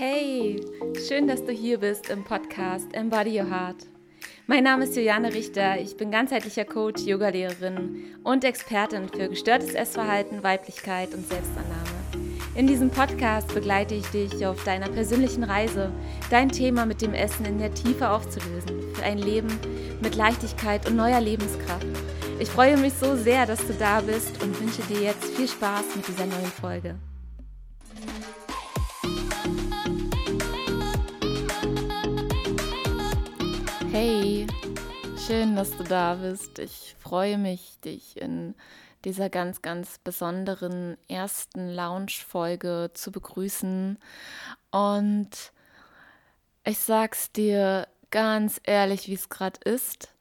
Hey, schön, dass du hier bist im Podcast Embody Your Heart. Mein Name ist Juliane Richter, ich bin ganzheitlicher Coach, Yogalehrerin und Expertin für gestörtes Essverhalten, Weiblichkeit und Selbstannahme. In diesem Podcast begleite ich dich auf deiner persönlichen Reise, dein Thema mit dem Essen in der Tiefe aufzulösen, für ein Leben mit Leichtigkeit und neuer Lebenskraft. Ich freue mich so sehr, dass du da bist und wünsche dir jetzt viel Spaß mit dieser neuen Folge. Schön, dass du da bist. Ich freue mich, dich in dieser ganz, ganz besonderen ersten Lounge-Folge zu begrüßen. Und ich sag's dir ganz ehrlich, wie es gerade ist.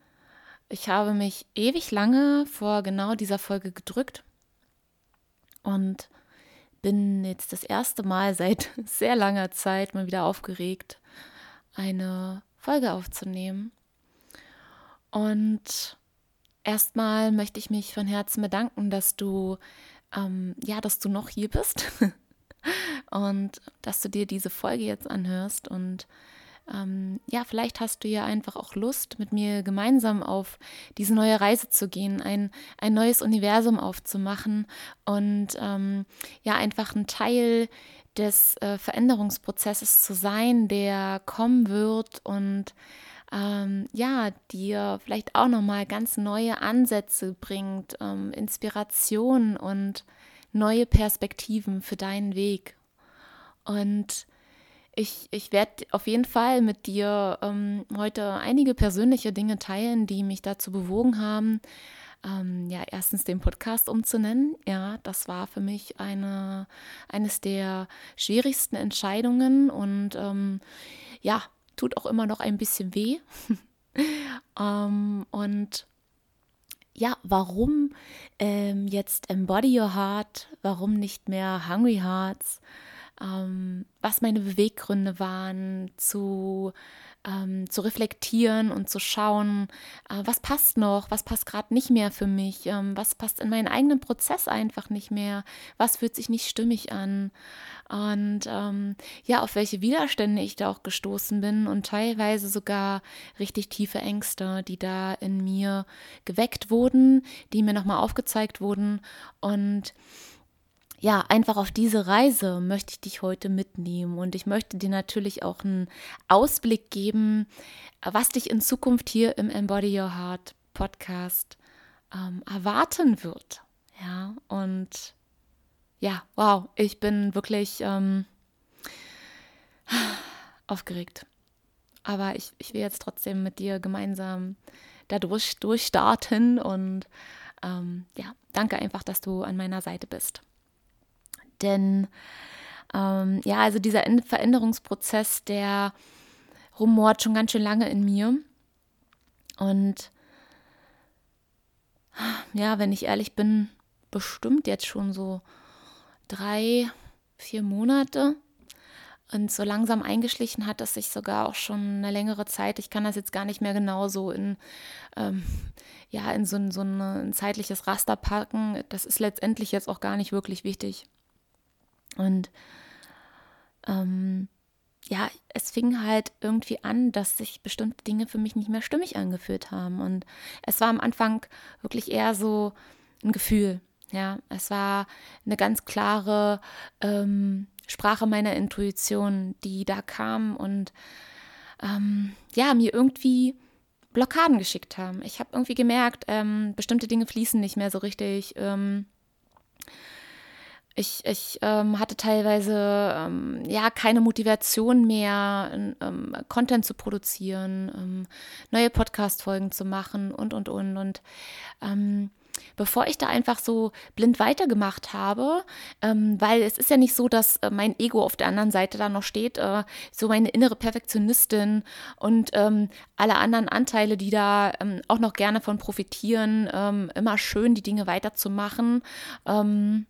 Ich habe mich ewig lange vor genau dieser Folge gedrückt und bin jetzt das erste Mal seit sehr langer Zeit mal wieder aufgeregt, eine Folge aufzunehmen. Und erstmal möchte ich mich von Herzen bedanken, dass du, ähm, ja, dass du noch hier bist und dass du dir diese Folge jetzt anhörst. Und ähm, ja, vielleicht hast du ja einfach auch Lust, mit mir gemeinsam auf diese neue Reise zu gehen, ein, ein neues Universum aufzumachen und ähm, ja, einfach ein Teil des äh, Veränderungsprozesses zu sein, der kommen wird und ähm, ja, dir vielleicht auch nochmal ganz neue Ansätze bringt, ähm, Inspiration und neue Perspektiven für deinen Weg. Und ich, ich werde auf jeden Fall mit dir ähm, heute einige persönliche Dinge teilen, die mich dazu bewogen haben, ähm, ja, erstens den Podcast umzunennen. Ja, das war für mich eine, eines der schwierigsten Entscheidungen und ähm, ja, tut auch immer noch ein bisschen weh. ähm, und ja, warum ähm, jetzt Embody Your Heart? Warum nicht mehr Hungry Hearts? Ähm, was meine Beweggründe waren zu ähm, zu reflektieren und zu schauen, äh, was passt noch, was passt gerade nicht mehr für mich, ähm, was passt in meinen eigenen Prozess einfach nicht mehr, was fühlt sich nicht stimmig an. Und ähm, ja, auf welche Widerstände ich da auch gestoßen bin und teilweise sogar richtig tiefe Ängste, die da in mir geweckt wurden, die mir nochmal aufgezeigt wurden. Und ja, einfach auf diese Reise möchte ich dich heute mitnehmen und ich möchte dir natürlich auch einen Ausblick geben, was dich in Zukunft hier im Embody Your Heart Podcast ähm, erwarten wird. Ja, und ja, wow, ich bin wirklich ähm, aufgeregt. Aber ich, ich will jetzt trotzdem mit dir gemeinsam da durch, durchstarten und ähm, ja, danke einfach, dass du an meiner Seite bist. Denn ähm, ja, also dieser Veränderungsprozess, der rumort schon ganz schön lange in mir. Und ja, wenn ich ehrlich bin, bestimmt jetzt schon so drei, vier Monate. Und so langsam eingeschlichen hat das sich sogar auch schon eine längere Zeit. Ich kann das jetzt gar nicht mehr genau so in, ähm, ja, in so, so ein zeitliches Raster packen. Das ist letztendlich jetzt auch gar nicht wirklich wichtig. Und ähm, ja, es fing halt irgendwie an, dass sich bestimmte Dinge für mich nicht mehr stimmig angefühlt haben. Und es war am Anfang wirklich eher so ein Gefühl. Ja, es war eine ganz klare ähm, Sprache meiner Intuition, die da kam und ähm, ja, mir irgendwie Blockaden geschickt haben. Ich habe irgendwie gemerkt, ähm, bestimmte Dinge fließen nicht mehr so richtig. Ähm, ich, ich ähm, hatte teilweise ähm, ja keine Motivation mehr, ähm, Content zu produzieren, ähm, neue Podcast-Folgen zu machen und und und. Und ähm, bevor ich da einfach so blind weitergemacht habe, ähm, weil es ist ja nicht so, dass äh, mein Ego auf der anderen Seite da noch steht, äh, so meine innere Perfektionistin und alle anderen Anteile, die da auch noch gerne von profitieren, immer schön die Dinge weiterzumachen. Ähm,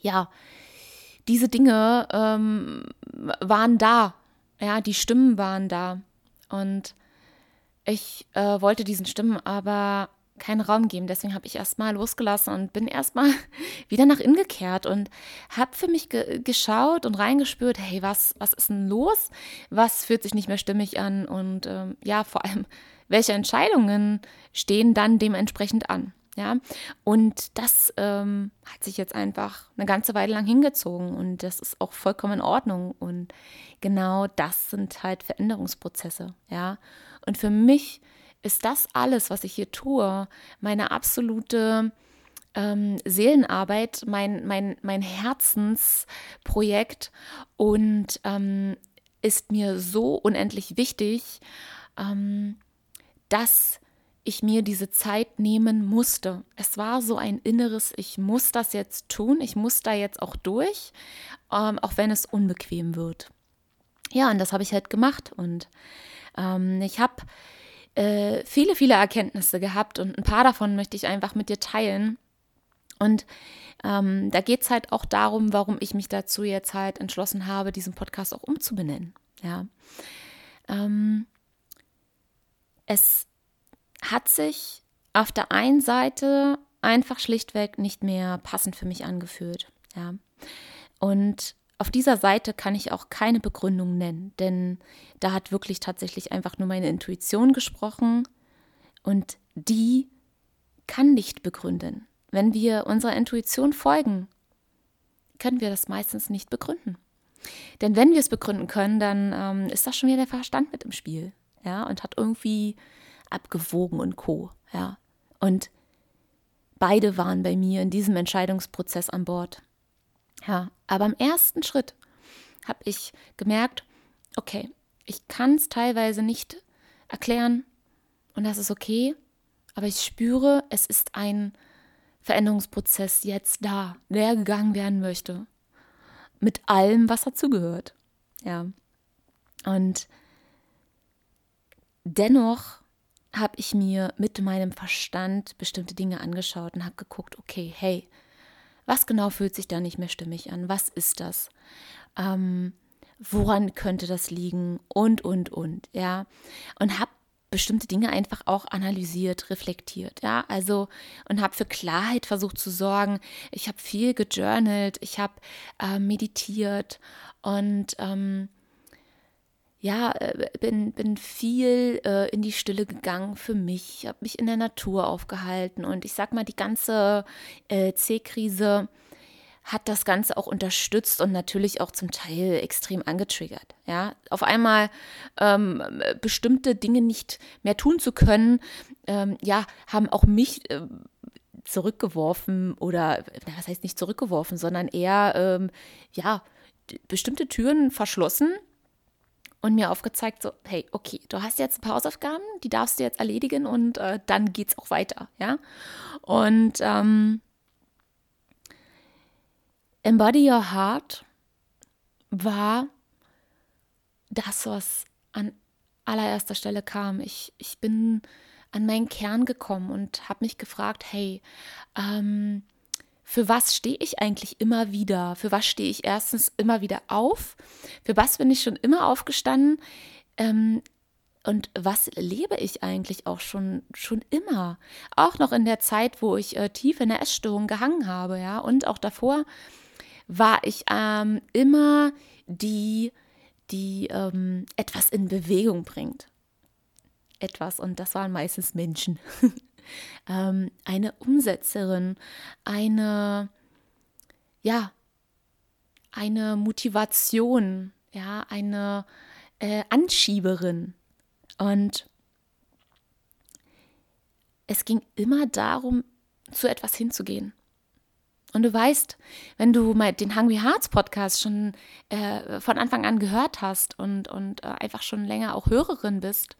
ja, diese Dinge ähm, waren da. Ja, die Stimmen waren da. Und ich äh, wollte diesen Stimmen aber keinen Raum geben. Deswegen habe ich erstmal losgelassen und bin erstmal wieder nach innen gekehrt und habe für mich ge geschaut und reingespürt, hey, was, was ist denn los? Was fühlt sich nicht mehr stimmig an? Und ähm, ja, vor allem, welche Entscheidungen stehen dann dementsprechend an? Ja, und das ähm, hat sich jetzt einfach eine ganze Weile lang hingezogen und das ist auch vollkommen in Ordnung. Und genau das sind halt Veränderungsprozesse. Ja, und für mich ist das alles, was ich hier tue, meine absolute ähm, Seelenarbeit, mein, mein, mein Herzensprojekt und ähm, ist mir so unendlich wichtig, ähm, dass ich mir diese Zeit nehmen musste. Es war so ein inneres, ich muss das jetzt tun, ich muss da jetzt auch durch, ähm, auch wenn es unbequem wird. Ja, und das habe ich halt gemacht und ähm, ich habe äh, viele, viele Erkenntnisse gehabt und ein paar davon möchte ich einfach mit dir teilen. Und ähm, da geht es halt auch darum, warum ich mich dazu jetzt halt entschlossen habe, diesen Podcast auch umzubenennen. Ja. Ähm, es hat sich auf der einen Seite einfach schlichtweg nicht mehr passend für mich angefühlt. Ja. Und auf dieser Seite kann ich auch keine Begründung nennen, denn da hat wirklich tatsächlich einfach nur meine Intuition gesprochen und die kann nicht begründen. Wenn wir unserer Intuition folgen, können wir das meistens nicht begründen. Denn wenn wir es begründen können, dann ähm, ist das schon wieder der Verstand mit im Spiel, ja, und hat irgendwie abgewogen und co, ja. Und beide waren bei mir in diesem Entscheidungsprozess an Bord. Ja, aber im ersten Schritt habe ich gemerkt, okay, ich kann es teilweise nicht erklären und das ist okay, aber ich spüre, es ist ein Veränderungsprozess jetzt da, der gegangen werden möchte. Mit allem, was dazugehört. Ja. Und dennoch habe ich mir mit meinem Verstand bestimmte Dinge angeschaut und habe geguckt, okay, hey, was genau fühlt sich da nicht mehr stimmig an? Was ist das? Ähm, woran könnte das liegen? Und, und, und, ja. Und habe bestimmte Dinge einfach auch analysiert, reflektiert, ja, also und habe für Klarheit versucht zu sorgen. Ich habe viel gejournalt, ich habe äh, meditiert und ähm, ja, äh, bin, bin viel äh, in die Stille gegangen für mich, habe mich in der Natur aufgehalten und ich sag mal, die ganze äh, C-Krise hat das Ganze auch unterstützt und natürlich auch zum Teil extrem angetriggert. Ja, auf einmal ähm, bestimmte Dinge nicht mehr tun zu können, ähm, ja, haben auch mich äh, zurückgeworfen oder, was heißt nicht zurückgeworfen, sondern eher, ähm, ja, bestimmte Türen verschlossen und mir aufgezeigt, so, hey, okay, du hast jetzt ein paar Hausaufgaben, die darfst du jetzt erledigen und äh, dann geht's auch weiter, ja. Und ähm, Embody Your Heart war das, was an allererster Stelle kam. Ich, ich bin an meinen Kern gekommen und habe mich gefragt, hey, ähm, für was stehe ich eigentlich immer wieder? Für was stehe ich erstens immer wieder auf? Für was bin ich schon immer aufgestanden? Ähm, und was lebe ich eigentlich auch schon, schon immer? Auch noch in der Zeit, wo ich äh, tief in der Essstörung gehangen habe, ja. Und auch davor war ich ähm, immer die, die ähm, etwas in Bewegung bringt. Etwas, und das waren meistens Menschen. ähm, eine Umsetzerin, eine, ja, eine Motivation, ja, eine äh, Anschieberin. Und es ging immer darum, zu etwas hinzugehen. Und du weißt, wenn du mal den Hungry Hearts Podcast schon äh, von Anfang an gehört hast und, und äh, einfach schon länger auch Hörerin bist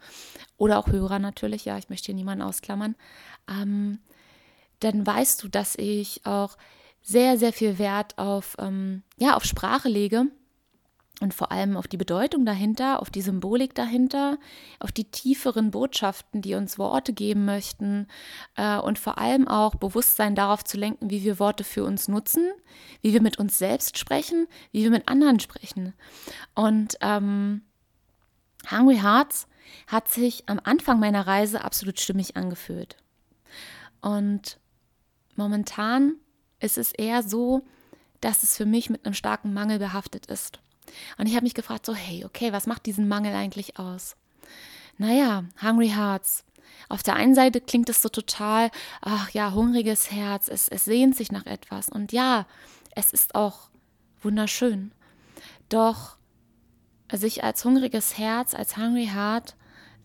oder auch Hörer natürlich, ja, ich möchte hier niemanden ausklammern, ähm, dann weißt du, dass ich auch sehr, sehr viel Wert auf, ähm, ja, auf Sprache lege und vor allem auf die Bedeutung dahinter, auf die Symbolik dahinter, auf die tieferen Botschaften, die uns Worte geben möchten äh, und vor allem auch Bewusstsein darauf zu lenken, wie wir Worte für uns nutzen, wie wir mit uns selbst sprechen, wie wir mit anderen sprechen. Und ähm, Hungry Hearts hat sich am Anfang meiner Reise absolut stimmig angefühlt. Und momentan ist es eher so, dass es für mich mit einem starken Mangel behaftet ist. Und ich habe mich gefragt, so, hey, okay, was macht diesen Mangel eigentlich aus? Naja, Hungry Hearts. Auf der einen Seite klingt es so total, ach ja, hungriges Herz, es, es sehnt sich nach etwas. Und ja, es ist auch wunderschön. Doch sich als hungriges Herz, als Hungry Heart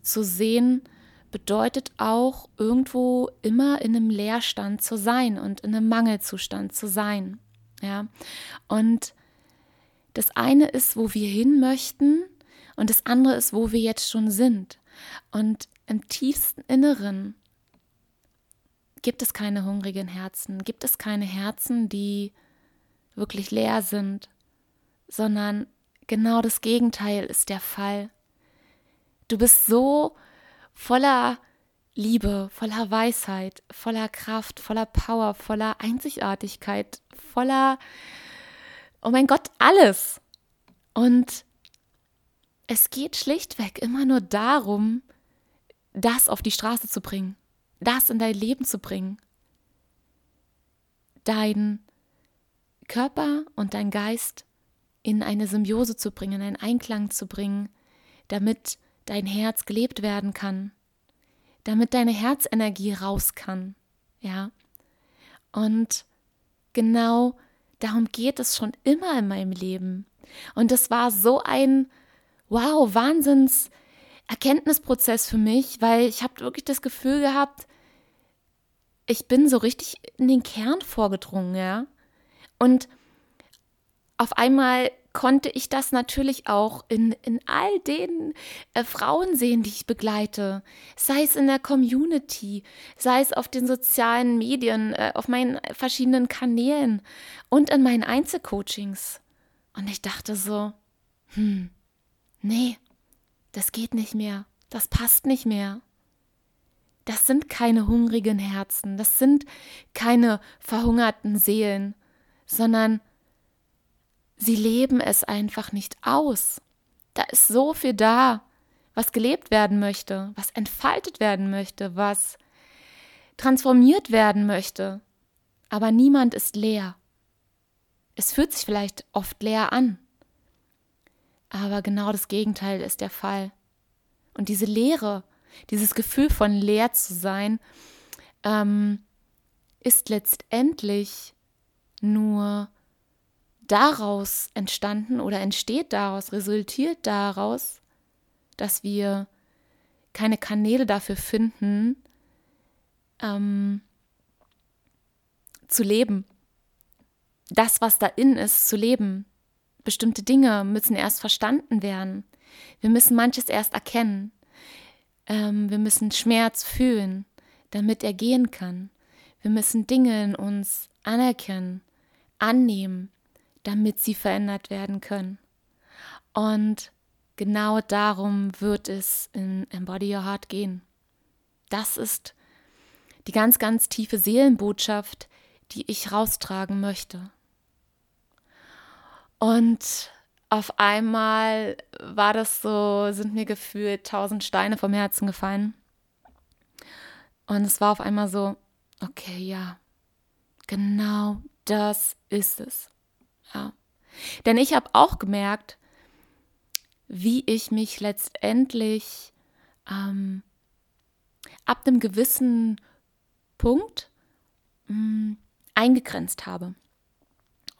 zu sehen, bedeutet auch irgendwo immer in einem Leerstand zu sein und in einem Mangelzustand zu sein. Ja. Und das eine ist, wo wir hin möchten und das andere ist, wo wir jetzt schon sind. Und im tiefsten Inneren gibt es keine hungrigen Herzen, gibt es keine Herzen, die wirklich leer sind, sondern genau das Gegenteil ist der Fall. Du bist so voller Liebe, voller Weisheit, voller Kraft, voller Power, voller Einzigartigkeit, voller, oh mein Gott, alles. Und es geht schlichtweg immer nur darum, das auf die Straße zu bringen, das in dein Leben zu bringen, dein Körper und dein Geist in eine Symbiose zu bringen, in einen Einklang zu bringen, damit dein Herz gelebt werden kann, damit deine Herzenergie raus kann, ja. Und genau darum geht es schon immer in meinem Leben. Und das war so ein, wow, Wahnsinns Erkenntnisprozess für mich, weil ich habe wirklich das Gefühl gehabt, ich bin so richtig in den Kern vorgedrungen, ja. Und auf einmal konnte ich das natürlich auch in, in all den äh, Frauen sehen, die ich begleite, sei es in der Community, sei es auf den sozialen Medien, äh, auf meinen verschiedenen Kanälen und in meinen Einzelcoachings. Und ich dachte so, hm, nee, das geht nicht mehr, das passt nicht mehr. Das sind keine hungrigen Herzen, das sind keine verhungerten Seelen, sondern Sie leben es einfach nicht aus. Da ist so viel da, was gelebt werden möchte, was entfaltet werden möchte, was transformiert werden möchte. Aber niemand ist leer. Es fühlt sich vielleicht oft leer an. Aber genau das Gegenteil ist der Fall. Und diese Leere, dieses Gefühl von leer zu sein, ähm, ist letztendlich nur daraus entstanden oder entsteht daraus, resultiert daraus, dass wir keine Kanäle dafür finden, ähm, zu leben. Das, was da in ist, zu leben. Bestimmte Dinge müssen erst verstanden werden. Wir müssen manches erst erkennen. Ähm, wir müssen Schmerz fühlen, damit er gehen kann. Wir müssen Dinge in uns anerkennen, annehmen, damit sie verändert werden können. Und genau darum wird es in Embody Your Heart gehen. Das ist die ganz, ganz tiefe Seelenbotschaft, die ich raustragen möchte. Und auf einmal war das so, sind mir gefühlt tausend Steine vom Herzen gefallen. Und es war auf einmal so, okay, ja, genau das ist es. Ja. Denn ich habe auch gemerkt, wie ich mich letztendlich ähm, ab einem gewissen Punkt mh, mm, eingegrenzt habe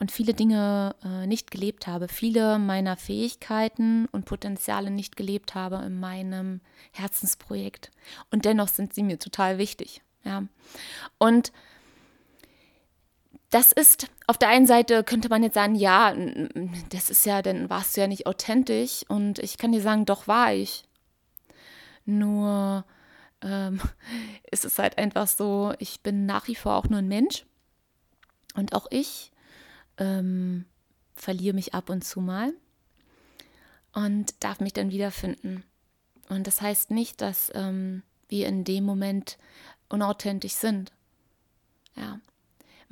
und viele Dinge äh, nicht gelebt habe, viele meiner Fähigkeiten und Potenziale nicht gelebt habe in meinem Herzensprojekt. Und dennoch sind sie mir total wichtig. Ja. Und das ist, auf der einen Seite könnte man jetzt sagen, ja, das ist ja, dann warst du ja nicht authentisch. Und ich kann dir sagen, doch war ich. Nur ähm, ist es halt einfach so, ich bin nach wie vor auch nur ein Mensch. Und auch ich ähm, verliere mich ab und zu mal und darf mich dann wiederfinden. Und das heißt nicht, dass ähm, wir in dem Moment unauthentisch sind. Ja,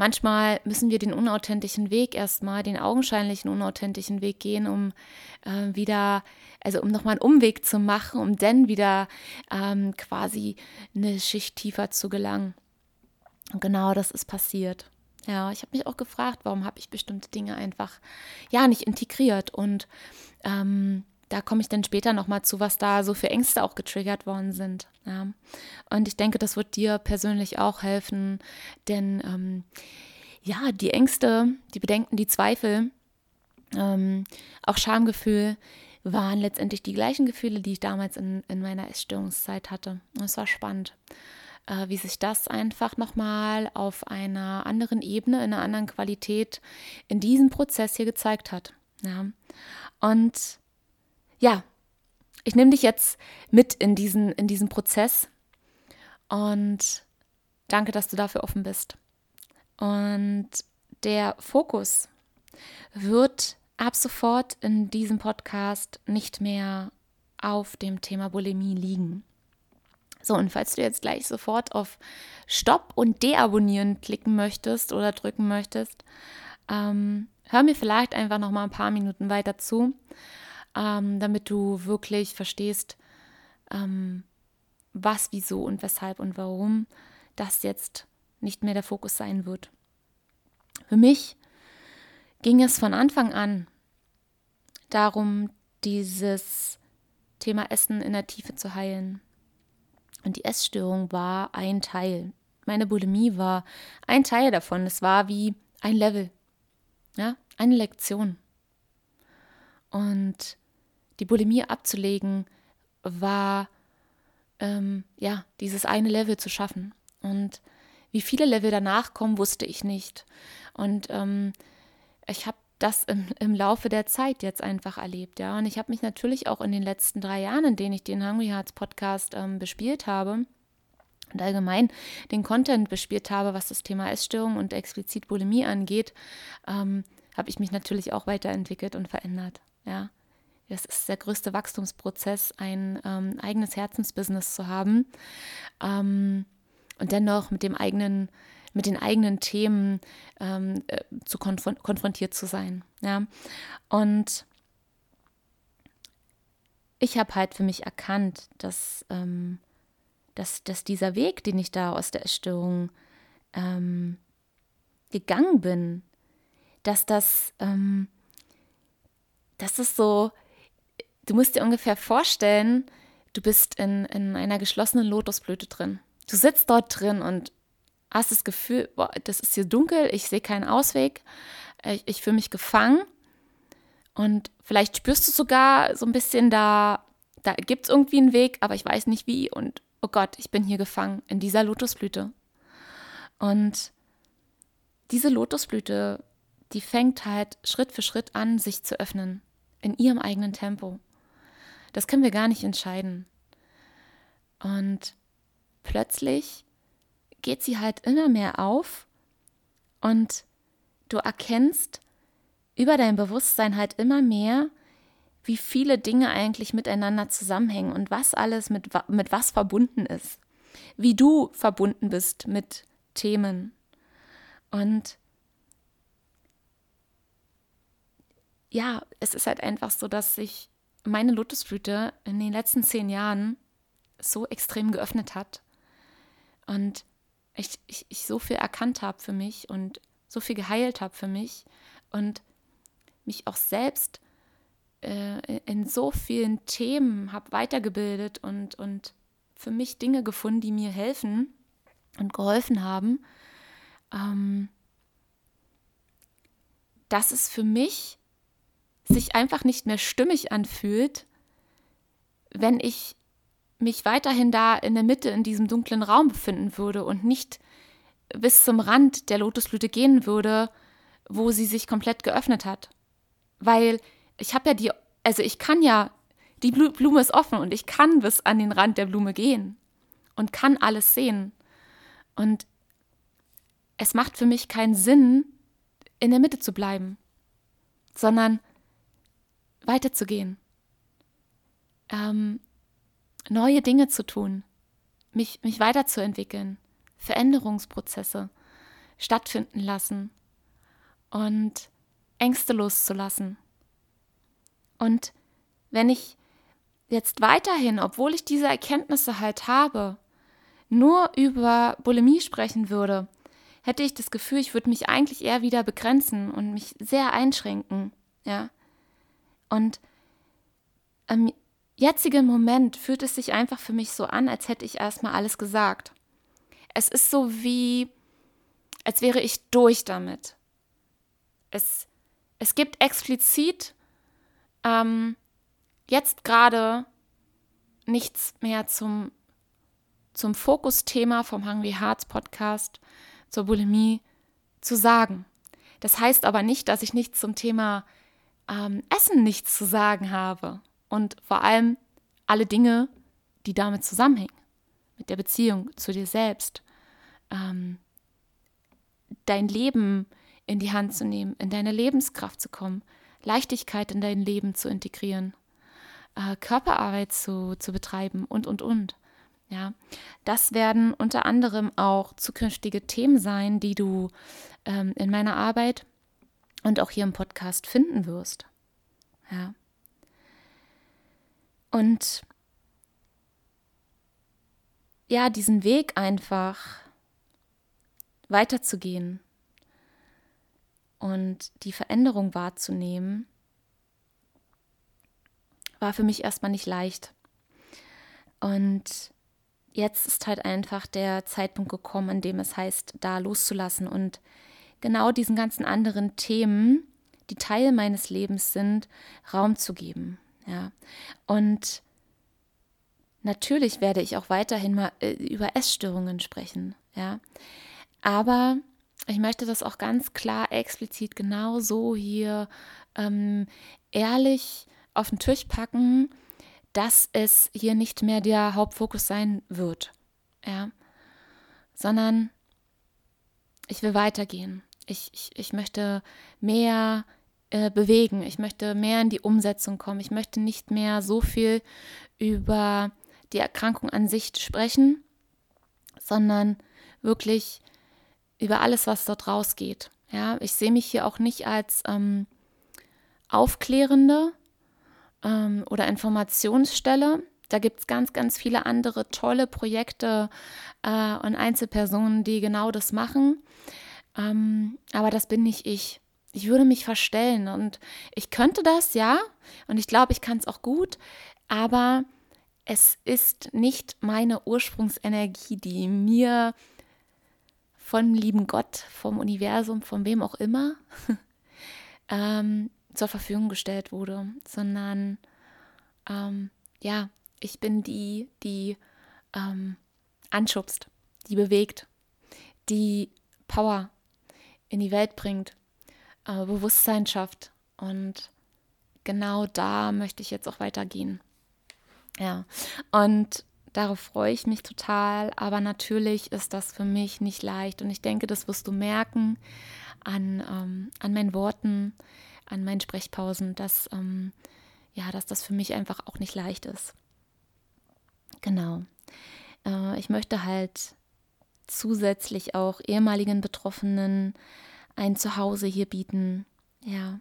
Manchmal müssen wir den unauthentischen Weg erstmal, den augenscheinlichen unauthentischen Weg gehen, um äh, wieder, also um nochmal einen Umweg zu machen, um dann wieder ähm, quasi eine Schicht tiefer zu gelangen. Und genau das ist passiert. Ja, ich habe mich auch gefragt, warum habe ich bestimmte Dinge einfach ja nicht integriert und ähm, da komme ich dann später nochmal zu, was da so für Ängste auch getriggert worden sind. Ja. Und ich denke, das wird dir persönlich auch helfen, denn ähm, ja, die Ängste, die Bedenken, die Zweifel, ähm, auch Schamgefühl waren letztendlich die gleichen Gefühle, die ich damals in, in meiner Essstörungszeit hatte. Und es war spannend, äh, wie sich das einfach nochmal auf einer anderen Ebene, in einer anderen Qualität in diesem Prozess hier gezeigt hat. Ja. Und ja, ich nehme dich jetzt mit in diesen, in diesen Prozess und danke, dass du dafür offen bist. Und der Fokus wird ab sofort in diesem Podcast nicht mehr auf dem Thema Bulimie liegen. So, und falls du jetzt gleich sofort auf Stopp und Deabonnieren klicken möchtest oder drücken möchtest, ähm, hör mir vielleicht einfach noch mal ein paar Minuten weiter zu ähm, damit du wirklich verstehst, ähm, was, wieso und weshalb und warum das jetzt nicht mehr der Fokus sein wird. Für mich ging es von Anfang an darum, dieses Thema Essen in der Tiefe zu heilen. Und die Essstörung war ein Teil. Meine Bulimie war ein Teil davon. Es war wie ein Level, ja, eine Lektion. Und die Bulimie abzulegen, war ähm, ja dieses eine Level zu schaffen. Und wie viele Level danach kommen, wusste ich nicht. Und ähm, ich habe das im, im, Laufe der Zeit jetzt einfach erlebt, ja. Und ich habe mich natürlich auch in den letzten drei Jahren, in denen ich den Hungry Hearts Podcast ähm, bespielt habe und allgemein den Content bespielt habe, was das Thema Essstörung und explizit Bulimie angeht, ähm, habe ich mich natürlich auch weiterentwickelt und verändert, ja. Das ist der größte Wachstumsprozess, ein ähm, eigenes Herzensbusiness zu haben ähm, und dennoch mit dem eigenen, mit den eigenen Themen ähm, äh, zu konf konfrontiert zu sein. Ja? Und ich habe halt für mich erkannt, dass, ähm, dass, dass dieser Weg, den ich da aus der Erstörung ähm, gegangen bin, dass das, ähm, dass das so Du musst dir ungefähr vorstellen, du bist in, in einer geschlossenen Lotusblüte drin. Du sitzt dort drin und hast das Gefühl, boah, das ist hier dunkel, ich sehe keinen Ausweg, ich, ich fühle mich gefangen. Und vielleicht spürst du sogar so ein bisschen, da, da gibt es irgendwie einen Weg, aber ich weiß nicht wie. Und oh Gott, ich bin hier gefangen in dieser Lotusblüte. Und diese Lotusblüte, die fängt halt Schritt für Schritt an, sich zu öffnen, in ihrem eigenen Tempo. Das können wir gar nicht entscheiden. Und plötzlich geht sie halt immer mehr auf und du erkennst über dein Bewusstsein halt immer mehr, wie viele Dinge eigentlich miteinander zusammenhängen und was alles mit, mit was verbunden ist. Wie du verbunden bist mit Themen. Und ja, es ist halt einfach so, dass sich meine Lotusblüte in den letzten zehn Jahren so extrem geöffnet hat und ich, ich, ich so viel erkannt habe für mich und so viel geheilt habe für mich und mich auch selbst äh, in so vielen Themen habe weitergebildet und, und für mich Dinge gefunden, die mir helfen und geholfen haben. Ähm, dass es für mich sich einfach nicht mehr stimmig anfühlt, wenn ich mich weiterhin da in der Mitte in diesem dunklen Raum befinden würde und nicht bis zum Rand der Lotusblüte gehen würde, wo sie sich komplett geöffnet hat. Weil ich habe ja die, also ich kann ja, die Blume ist offen und ich kann bis an den Rand der Blume gehen und kann alles sehen. Und es macht für mich keinen Sinn, in der Mitte zu bleiben, sondern weiterzugehen, ähm, neue Dinge zu tun, mich, mich weiterzuentwickeln, Veränderungsprozesse stattfinden lassen und Ängste loszulassen. Und wenn ich jetzt weiterhin, obwohl ich diese Erkenntnisse halt habe, nur über Bulimie sprechen würde, hätte ich das Gefühl, ich würde mich eigentlich eher wieder begrenzen und mich sehr einschränken, ja. Und im jetzigen Moment fühlt es sich einfach für mich so an, als hätte ich erstmal alles gesagt. Es ist so wie, als wäre ich durch damit. Es, es gibt explizit ähm, jetzt gerade nichts mehr zum, zum Fokusthema vom Hungry Hearts Podcast zur Bulimie zu sagen. Das heißt aber nicht, dass ich nichts zum Thema ähm, Essen nichts zu sagen habe. Und vor allem alle Dinge, die damit zusammenhängen. Mit der Beziehung zu dir selbst. Ähm, dein Leben in die Hand zu nehmen, in deine Lebenskraft zu kommen, Leichtigkeit in dein Leben zu integrieren, äh, Körperarbeit zu, zu betreiben und, und, und. Ja, das werden unter anderem auch zukünftige Themen sein, die du ähm, in meiner Arbeit und auch hier im Podcast finden wirst. Ja. Und ja, diesen Weg einfach weiterzugehen und die Veränderung wahrzunehmen, war für mich erstmal nicht leicht. Und jetzt ist halt einfach der Zeitpunkt gekommen, in dem es heißt, da loszulassen und genau diesen ganzen anderen Themen, die Teil meines Lebens sind, Raum zu geben. Ja. Und natürlich werde ich auch weiterhin mal äh, über Essstörungen sprechen. Ja. Aber ich möchte das auch ganz klar, explizit genau so hier ähm, ehrlich auf den Tisch packen, dass es hier nicht mehr der Hauptfokus sein wird. Ja. Sondern ich will weitergehen. Ich, ich, ich möchte mehr äh, bewegen. Ich möchte mehr in die Umsetzung kommen. Ich möchte nicht mehr so viel über die Erkrankung an sich sprechen, sondern wirklich über alles, was dort rausgeht. Ja, ich sehe mich hier auch nicht als ähm, aufklärende ähm, oder Informationsstelle. Da gibt es ganz, ganz viele andere tolle Projekte äh, und Einzelpersonen, die genau das machen. Ähm, aber das bin nicht ich. Ich würde mich verstellen und ich könnte das, ja, und ich glaube, ich kann es auch gut, aber es ist nicht meine Ursprungsenergie, die mir vom lieben Gott, vom Universum, von wem auch immer, ähm, zur Verfügung gestellt wurde, sondern ähm, ja, ich bin die, die ähm, anschubst, die bewegt, die Power in die Welt bringt, äh, Bewusstsein schafft. Und genau da möchte ich jetzt auch weitergehen. Ja, und Darauf freue ich mich total, aber natürlich ist das für mich nicht leicht und ich denke, das wirst du merken an, ähm, an meinen Worten, an meinen Sprechpausen, dass, ähm, ja, dass das für mich einfach auch nicht leicht ist. Genau. Äh, ich möchte halt zusätzlich auch ehemaligen Betroffenen ein Zuhause hier bieten. Ja.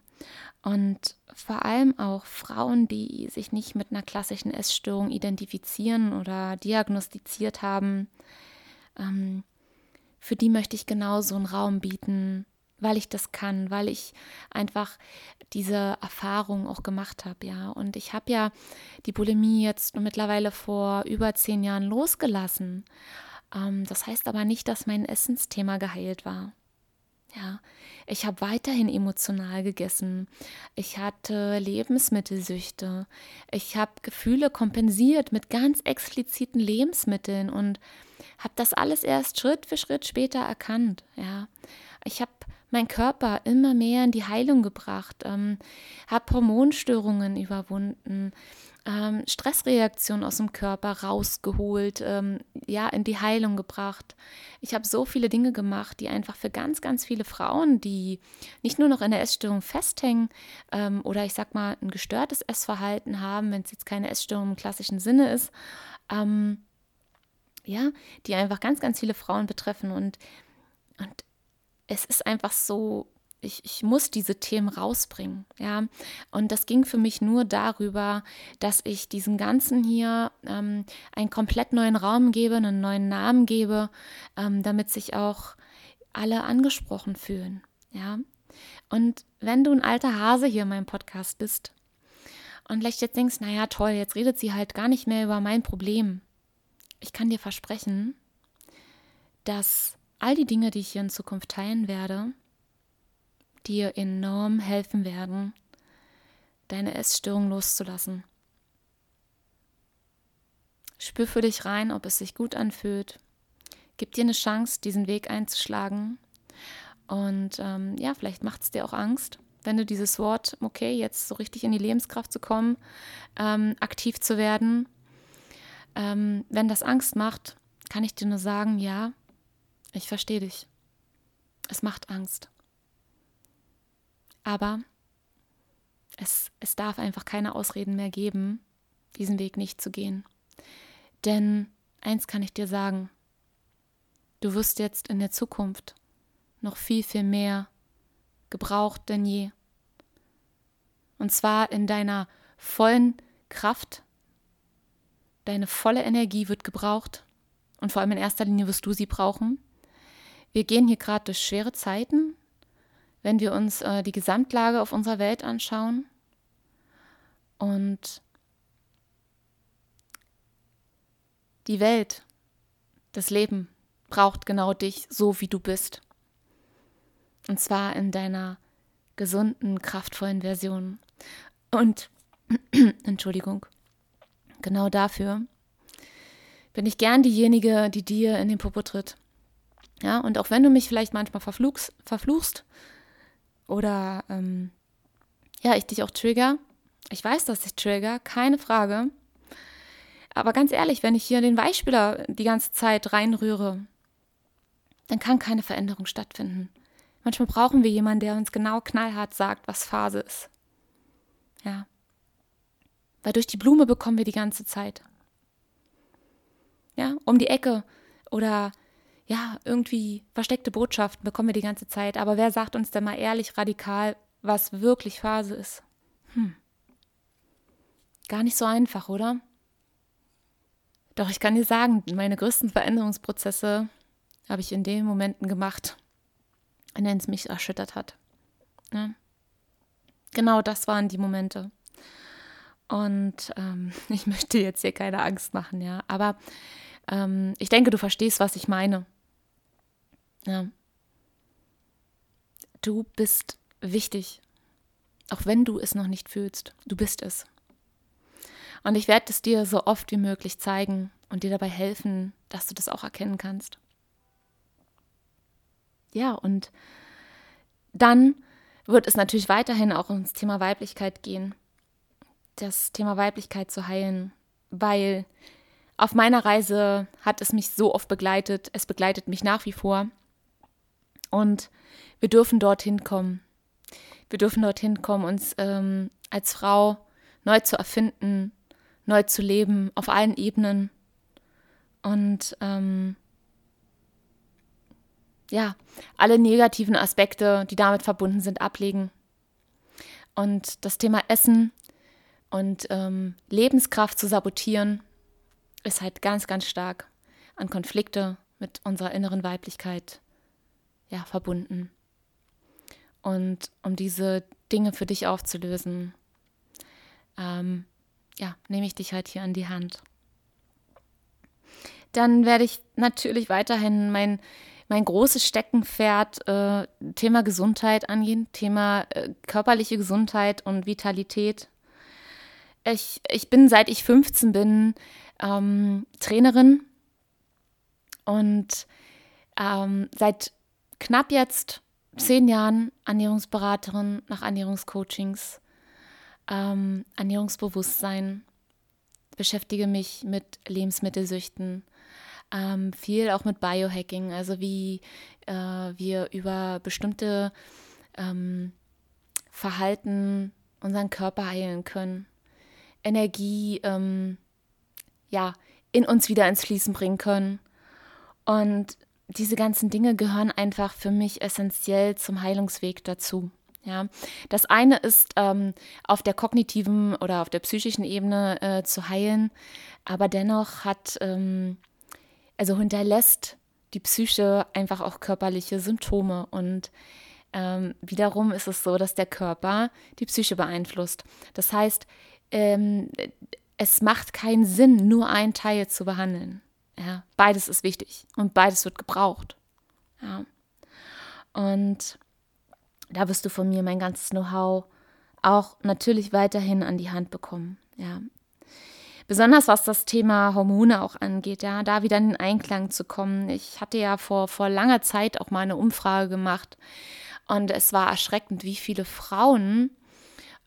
Und vor allem auch Frauen, die sich nicht mit einer klassischen Essstörung identifizieren oder diagnostiziert haben, ähm, für die möchte ich genauso einen Raum bieten, weil ich das kann, weil ich einfach diese Erfahrung auch gemacht habe, ja. Und ich habe ja die Bulimie jetzt mittlerweile vor über zehn Jahren losgelassen. Ähm, das heißt aber nicht, dass mein Essensthema geheilt war. Ja, ich habe weiterhin emotional gegessen. Ich hatte Lebensmittelsüchte. Ich habe Gefühle kompensiert mit ganz expliziten Lebensmitteln und habe das alles erst Schritt für Schritt später erkannt. Ja, ich habe meinen Körper immer mehr in die Heilung gebracht, ähm, habe Hormonstörungen überwunden, ähm, Stressreaktionen aus dem Körper rausgeholt, ähm, ja, in die Heilung gebracht. Ich habe so viele Dinge gemacht, die einfach für ganz, ganz viele Frauen, die nicht nur noch in der Essstörung festhängen ähm, oder ich sag mal ein gestörtes Essverhalten haben, wenn es jetzt keine Essstörung im klassischen Sinne ist, ähm, ja, die einfach ganz, ganz viele Frauen betreffen und, und es ist einfach so ich, ich muss diese Themen rausbringen, ja. Und das ging für mich nur darüber, dass ich diesem Ganzen hier ähm, einen komplett neuen Raum gebe, einen neuen Namen gebe, ähm, damit sich auch alle angesprochen fühlen. Ja. Und wenn du ein alter Hase hier in meinem Podcast bist und vielleicht jetzt denkst, naja, toll, jetzt redet sie halt gar nicht mehr über mein Problem. Ich kann dir versprechen, dass all die Dinge, die ich hier in Zukunft teilen werde, dir enorm helfen werden, deine Essstörung loszulassen. Spür für dich rein, ob es sich gut anfühlt. Gib dir eine Chance, diesen Weg einzuschlagen. Und ähm, ja, vielleicht macht es dir auch Angst, wenn du dieses Wort, okay, jetzt so richtig in die Lebenskraft zu kommen, ähm, aktiv zu werden. Ähm, wenn das Angst macht, kann ich dir nur sagen, ja, ich verstehe dich. Es macht Angst. Aber es, es darf einfach keine Ausreden mehr geben, diesen Weg nicht zu gehen. Denn eins kann ich dir sagen, du wirst jetzt in der Zukunft noch viel, viel mehr gebraucht denn je. Und zwar in deiner vollen Kraft. Deine volle Energie wird gebraucht. Und vor allem in erster Linie wirst du sie brauchen. Wir gehen hier gerade durch schwere Zeiten, wenn wir uns äh, die Gesamtlage auf unserer Welt anschauen. Und die Welt, das Leben braucht genau dich, so wie du bist. Und zwar in deiner gesunden, kraftvollen Version. Und, Entschuldigung, genau dafür bin ich gern diejenige, die dir in den Popo tritt. Ja, und auch wenn du mich vielleicht manchmal verfluchst, verfluchst oder ähm, ja, ich dich auch trigger, ich weiß, dass ich trigger, keine Frage. Aber ganz ehrlich, wenn ich hier den Weichspüler die ganze Zeit reinrühre, dann kann keine Veränderung stattfinden. Manchmal brauchen wir jemanden, der uns genau knallhart sagt, was Phase ist. Ja. Weil durch die Blume bekommen wir die ganze Zeit. Ja, um die Ecke oder ja, irgendwie versteckte Botschaften bekommen wir die ganze Zeit. Aber wer sagt uns denn mal ehrlich, radikal, was wirklich Phase ist? Hm. Gar nicht so einfach, oder? Doch ich kann dir sagen, meine größten Veränderungsprozesse habe ich in den Momenten gemacht, in denen es mich erschüttert hat. Ja. Genau das waren die Momente. Und ähm, ich möchte jetzt hier keine Angst machen, ja. Aber ähm, ich denke, du verstehst, was ich meine. Ja. Du bist wichtig, auch wenn du es noch nicht fühlst. Du bist es. Und ich werde es dir so oft wie möglich zeigen und dir dabei helfen, dass du das auch erkennen kannst. Ja, und dann wird es natürlich weiterhin auch ums Thema Weiblichkeit gehen. Das Thema Weiblichkeit zu heilen, weil auf meiner Reise hat es mich so oft begleitet, es begleitet mich nach wie vor. Und wir dürfen dorthin kommen. Wir dürfen dorthin kommen, uns ähm, als Frau neu zu erfinden, neu zu leben, auf allen Ebenen. Und ähm, ja, alle negativen Aspekte, die damit verbunden sind, ablegen. Und das Thema Essen und ähm, Lebenskraft zu sabotieren, ist halt ganz, ganz stark an Konflikte mit unserer inneren Weiblichkeit ja, verbunden. Und um diese Dinge für dich aufzulösen, ähm, ja, nehme ich dich halt hier an die Hand. Dann werde ich natürlich weiterhin mein, mein großes Steckenpferd äh, Thema Gesundheit angehen, Thema äh, körperliche Gesundheit und Vitalität. Ich, ich bin, seit ich 15 bin, ähm, Trainerin und ähm, seit knapp jetzt zehn Jahren Ernährungsberaterin nach Ernährungscoachings, ähm, Ernährungsbewusstsein, beschäftige mich mit Lebensmittelsüchten, ähm, viel auch mit Biohacking, also wie äh, wir über bestimmte ähm, Verhalten unseren Körper heilen können, Energie ähm, ja in uns wieder ins Fließen bringen können. Und diese ganzen Dinge gehören einfach für mich essentiell zum Heilungsweg dazu. Ja, das eine ist ähm, auf der kognitiven oder auf der psychischen Ebene äh, zu heilen, aber dennoch hat, ähm, also hinterlässt die Psyche einfach auch körperliche Symptome. Und ähm, wiederum ist es so, dass der Körper die Psyche beeinflusst. Das heißt, ähm, es macht keinen Sinn, nur einen Teil zu behandeln. Ja, beides ist wichtig und beides wird gebraucht. Ja. Und da wirst du von mir mein ganzes Know-how auch natürlich weiterhin an die Hand bekommen. Ja. Besonders was das Thema Hormone auch angeht, ja, da wieder in den Einklang zu kommen. Ich hatte ja vor, vor langer Zeit auch mal eine Umfrage gemacht und es war erschreckend, wie viele Frauen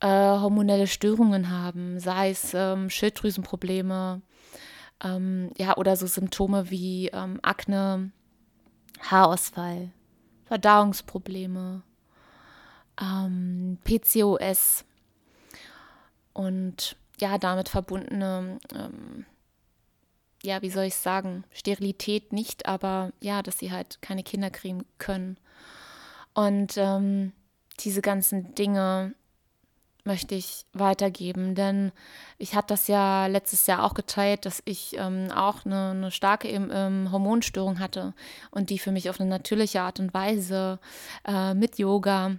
äh, hormonelle Störungen haben, sei es ähm, Schilddrüsenprobleme, ähm, ja, oder so Symptome wie ähm, Akne, Haarausfall, Verdauungsprobleme, ähm, PCOS und ja, damit verbundene, ähm, ja, wie soll ich sagen, Sterilität nicht, aber ja, dass sie halt keine Kinder kriegen können. Und ähm, diese ganzen Dinge möchte ich weitergeben, denn ich hatte das ja letztes Jahr auch geteilt, dass ich ähm, auch eine, eine starke ähm, Hormonstörung hatte und die für mich auf eine natürliche Art und Weise äh, mit Yoga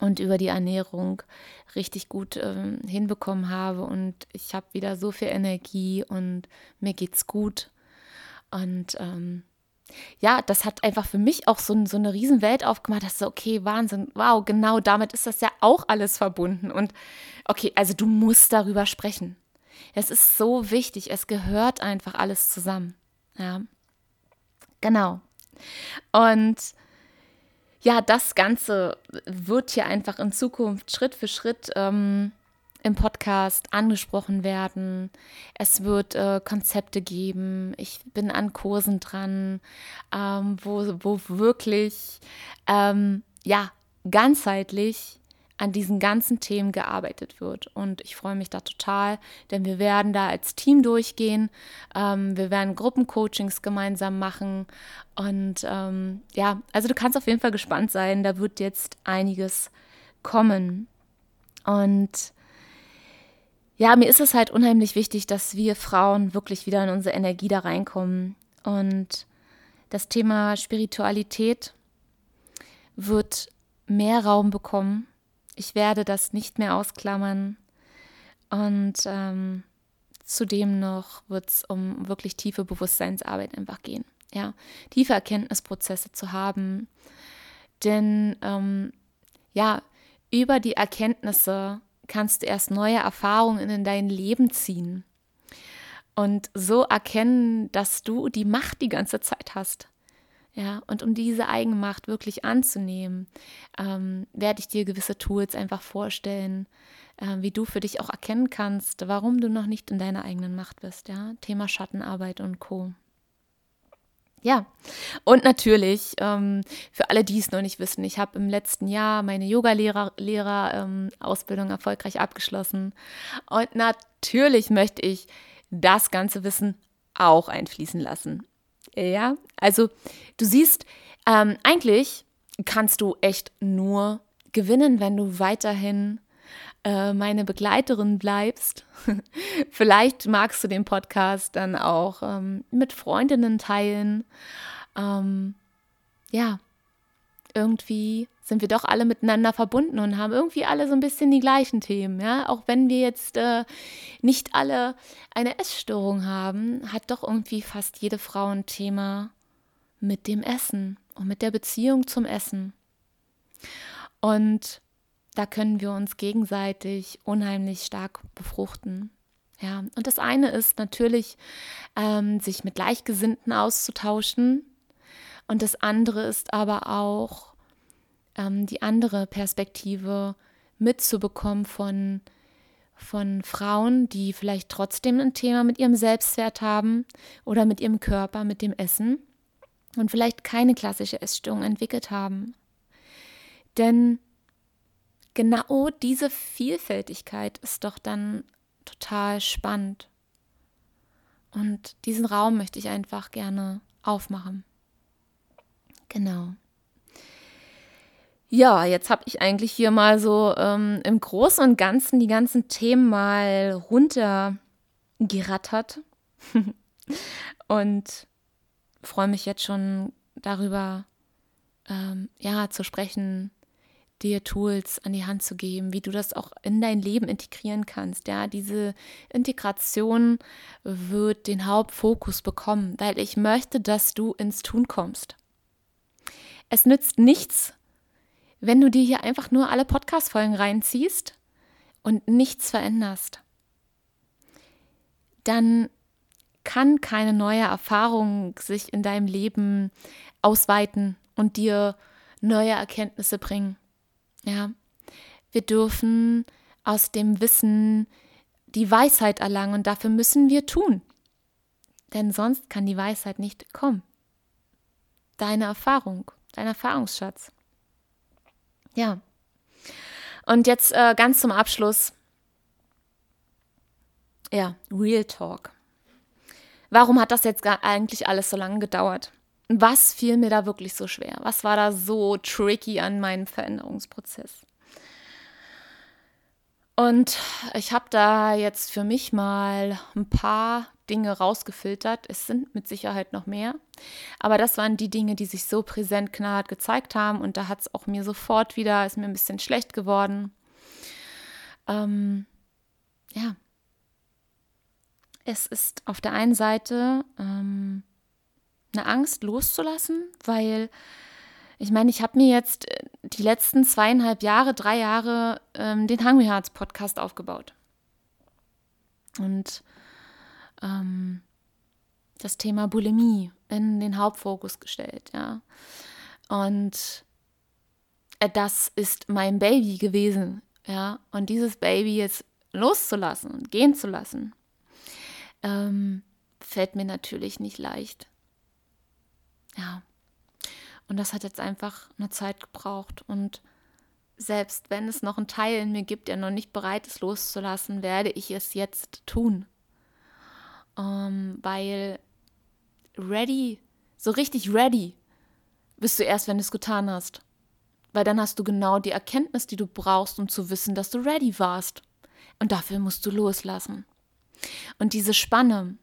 und über die Ernährung richtig gut ähm, hinbekommen habe und ich habe wieder so viel Energie und mir geht's gut. Und ähm, ja, das hat einfach für mich auch so, so eine Riesenwelt aufgemacht, dass so, okay, Wahnsinn, wow, genau damit ist das ja auch alles verbunden. Und okay, also du musst darüber sprechen. Es ist so wichtig, es gehört einfach alles zusammen. Ja, genau. Und ja, das Ganze wird hier einfach in Zukunft Schritt für Schritt ähm, im Podcast angesprochen werden. Es wird äh, Konzepte geben. Ich bin an Kursen dran, ähm, wo, wo wirklich ähm, ja ganzheitlich an diesen ganzen Themen gearbeitet wird. Und ich freue mich da total, denn wir werden da als Team durchgehen. Ähm, wir werden Gruppencoachings gemeinsam machen. Und ähm, ja, also du kannst auf jeden Fall gespannt sein. Da wird jetzt einiges kommen. Und ja, mir ist es halt unheimlich wichtig, dass wir Frauen wirklich wieder in unsere Energie da reinkommen. Und das Thema Spiritualität wird mehr Raum bekommen. Ich werde das nicht mehr ausklammern. Und ähm, zudem noch wird es um wirklich tiefe Bewusstseinsarbeit einfach gehen. Ja, tiefe Erkenntnisprozesse zu haben. Denn ähm, ja, über die Erkenntnisse kannst du erst neue Erfahrungen in dein Leben ziehen und so erkennen, dass du die Macht die ganze Zeit hast. Ja, und um diese Eigenmacht wirklich anzunehmen, ähm, werde ich dir gewisse Tools einfach vorstellen, äh, wie du für dich auch erkennen kannst, warum du noch nicht in deiner eigenen Macht bist. Ja, Thema Schattenarbeit und Co. Ja, und natürlich, ähm, für alle, die es noch nicht wissen, ich habe im letzten Jahr meine Yoga-Lehrer-Ausbildung ähm, erfolgreich abgeschlossen. Und natürlich möchte ich das ganze Wissen auch einfließen lassen. Ja, also du siehst, ähm, eigentlich kannst du echt nur gewinnen, wenn du weiterhin äh, meine Begleiterin bleibst. Vielleicht magst du den Podcast dann auch ähm, mit Freundinnen teilen. Ähm, ja, irgendwie sind wir doch alle miteinander verbunden und haben irgendwie alle so ein bisschen die gleichen Themen. Ja? Auch wenn wir jetzt äh, nicht alle eine Essstörung haben, hat doch irgendwie fast jede Frau ein Thema mit dem Essen und mit der Beziehung zum Essen. Und da können wir uns gegenseitig unheimlich stark befruchten. Ja, und das eine ist natürlich, ähm, sich mit Gleichgesinnten auszutauschen. Und das andere ist aber auch, ähm, die andere Perspektive mitzubekommen von, von Frauen, die vielleicht trotzdem ein Thema mit ihrem Selbstwert haben oder mit ihrem Körper, mit dem Essen und vielleicht keine klassische Essstörung entwickelt haben. Denn genau diese Vielfältigkeit ist doch dann total spannend. Und diesen Raum möchte ich einfach gerne aufmachen. Genau. Ja, jetzt habe ich eigentlich hier mal so ähm, im Großen und Ganzen die ganzen Themen mal runtergerattert. und freue mich jetzt schon darüber, ähm, ja, zu sprechen, dir Tools an die Hand zu geben, wie du das auch in dein Leben integrieren kannst. Ja, diese Integration wird den Hauptfokus bekommen, weil ich möchte, dass du ins Tun kommst. Es nützt nichts, wenn du dir hier einfach nur alle Podcast-Folgen reinziehst und nichts veränderst. Dann kann keine neue Erfahrung sich in deinem Leben ausweiten und dir neue Erkenntnisse bringen. Ja, wir dürfen aus dem Wissen die Weisheit erlangen und dafür müssen wir tun. Denn sonst kann die Weisheit nicht kommen. Deine Erfahrung, dein Erfahrungsschatz. Ja. Und jetzt äh, ganz zum Abschluss. Ja, Real Talk. Warum hat das jetzt eigentlich alles so lange gedauert? Was fiel mir da wirklich so schwer? Was war da so tricky an meinem Veränderungsprozess? Und ich habe da jetzt für mich mal ein paar Dinge rausgefiltert. Es sind mit Sicherheit noch mehr. Aber das waren die Dinge, die sich so präsent knallhart gezeigt haben. Und da hat es auch mir sofort wieder, ist mir ein bisschen schlecht geworden. Ähm, ja. Es ist auf der einen Seite ähm, eine Angst loszulassen, weil ich meine, ich habe mir jetzt äh, die letzten zweieinhalb Jahre, drei Jahre ähm, den Hungry Hearts Podcast aufgebaut. Und ähm, das Thema Bulimie in den Hauptfokus gestellt, ja. Und äh, das ist mein Baby gewesen, ja. Und dieses Baby jetzt loszulassen und gehen zu lassen, ähm, fällt mir natürlich nicht leicht. Ja. Und das hat jetzt einfach eine Zeit gebraucht. Und selbst wenn es noch einen Teil in mir gibt, der noch nicht bereit ist loszulassen, werde ich es jetzt tun. Ähm, weil ready, so richtig ready, bist du erst, wenn du es getan hast. Weil dann hast du genau die Erkenntnis, die du brauchst, um zu wissen, dass du ready warst. Und dafür musst du loslassen. Und diese Spanne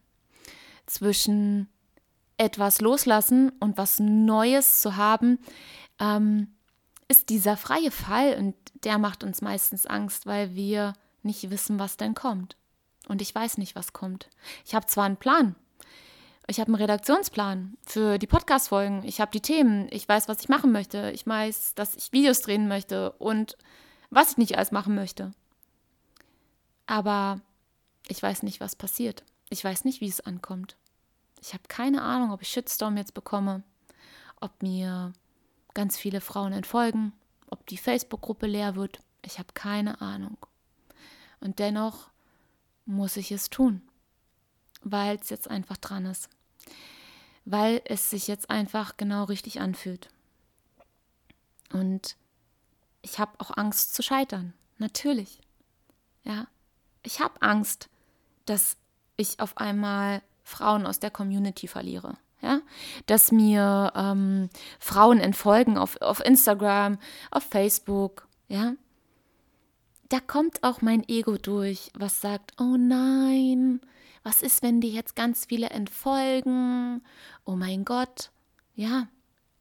zwischen etwas loslassen und was Neues zu haben, ähm, ist dieser freie Fall und der macht uns meistens Angst, weil wir nicht wissen, was denn kommt. Und ich weiß nicht, was kommt. Ich habe zwar einen Plan. Ich habe einen Redaktionsplan für die Podcast-Folgen. Ich habe die Themen. Ich weiß, was ich machen möchte. Ich weiß, dass ich Videos drehen möchte und was ich nicht alles machen möchte. Aber ich weiß nicht, was passiert. Ich weiß nicht, wie es ankommt. Ich habe keine Ahnung, ob ich Shitstorm jetzt bekomme, ob mir ganz viele Frauen entfolgen, ob die Facebook-Gruppe leer wird. Ich habe keine Ahnung. Und dennoch muss ich es tun, weil es jetzt einfach dran ist. Weil es sich jetzt einfach genau richtig anfühlt. Und ich habe auch Angst zu scheitern. Natürlich. Ja. Ich habe Angst, dass ich auf einmal Frauen aus der Community verliere. Ja? Dass mir ähm, Frauen entfolgen auf, auf Instagram, auf Facebook. Ja? Da kommt auch mein Ego durch, was sagt, oh nein, was ist, wenn dir jetzt ganz viele entfolgen? Oh mein Gott. Ja,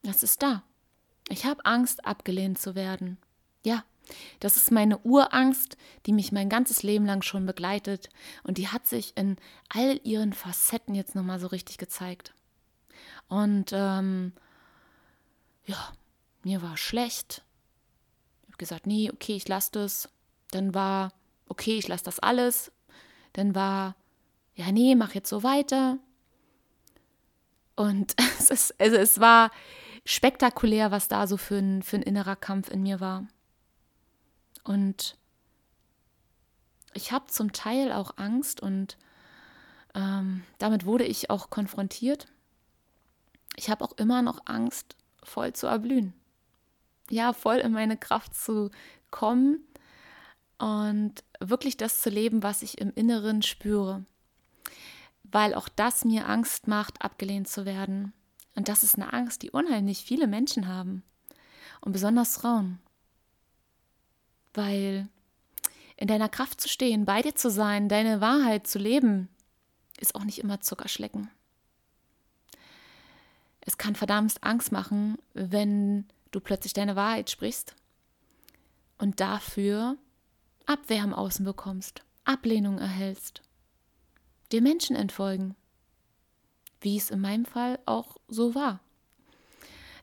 das ist da. Ich habe Angst, abgelehnt zu werden. Ja, das ist meine Urangst, die mich mein ganzes Leben lang schon begleitet und die hat sich in all ihren Facetten jetzt nochmal so richtig gezeigt. Und ähm, ja, mir war schlecht. Ich habe gesagt, nee, okay, ich lasse das. Dann war, okay, ich lasse das alles. Dann war, ja, nee, mach jetzt so weiter. Und es, ist, also es war spektakulär, was da so für ein, für ein innerer Kampf in mir war. Und ich habe zum Teil auch Angst und ähm, damit wurde ich auch konfrontiert. Ich habe auch immer noch Angst, voll zu erblühen. Ja, voll in meine Kraft zu kommen und wirklich das zu leben, was ich im Inneren spüre. Weil auch das mir Angst macht, abgelehnt zu werden. Und das ist eine Angst, die unheimlich viele Menschen haben. Und besonders Frauen weil in deiner Kraft zu stehen, bei dir zu sein, deine Wahrheit zu leben, ist auch nicht immer Zuckerschlecken. es kann verdammt Angst machen, wenn du plötzlich deine Wahrheit sprichst und dafür Abwehr im Außen bekommst, Ablehnung erhältst, dir Menschen entfolgen, wie es in meinem Fall auch so war.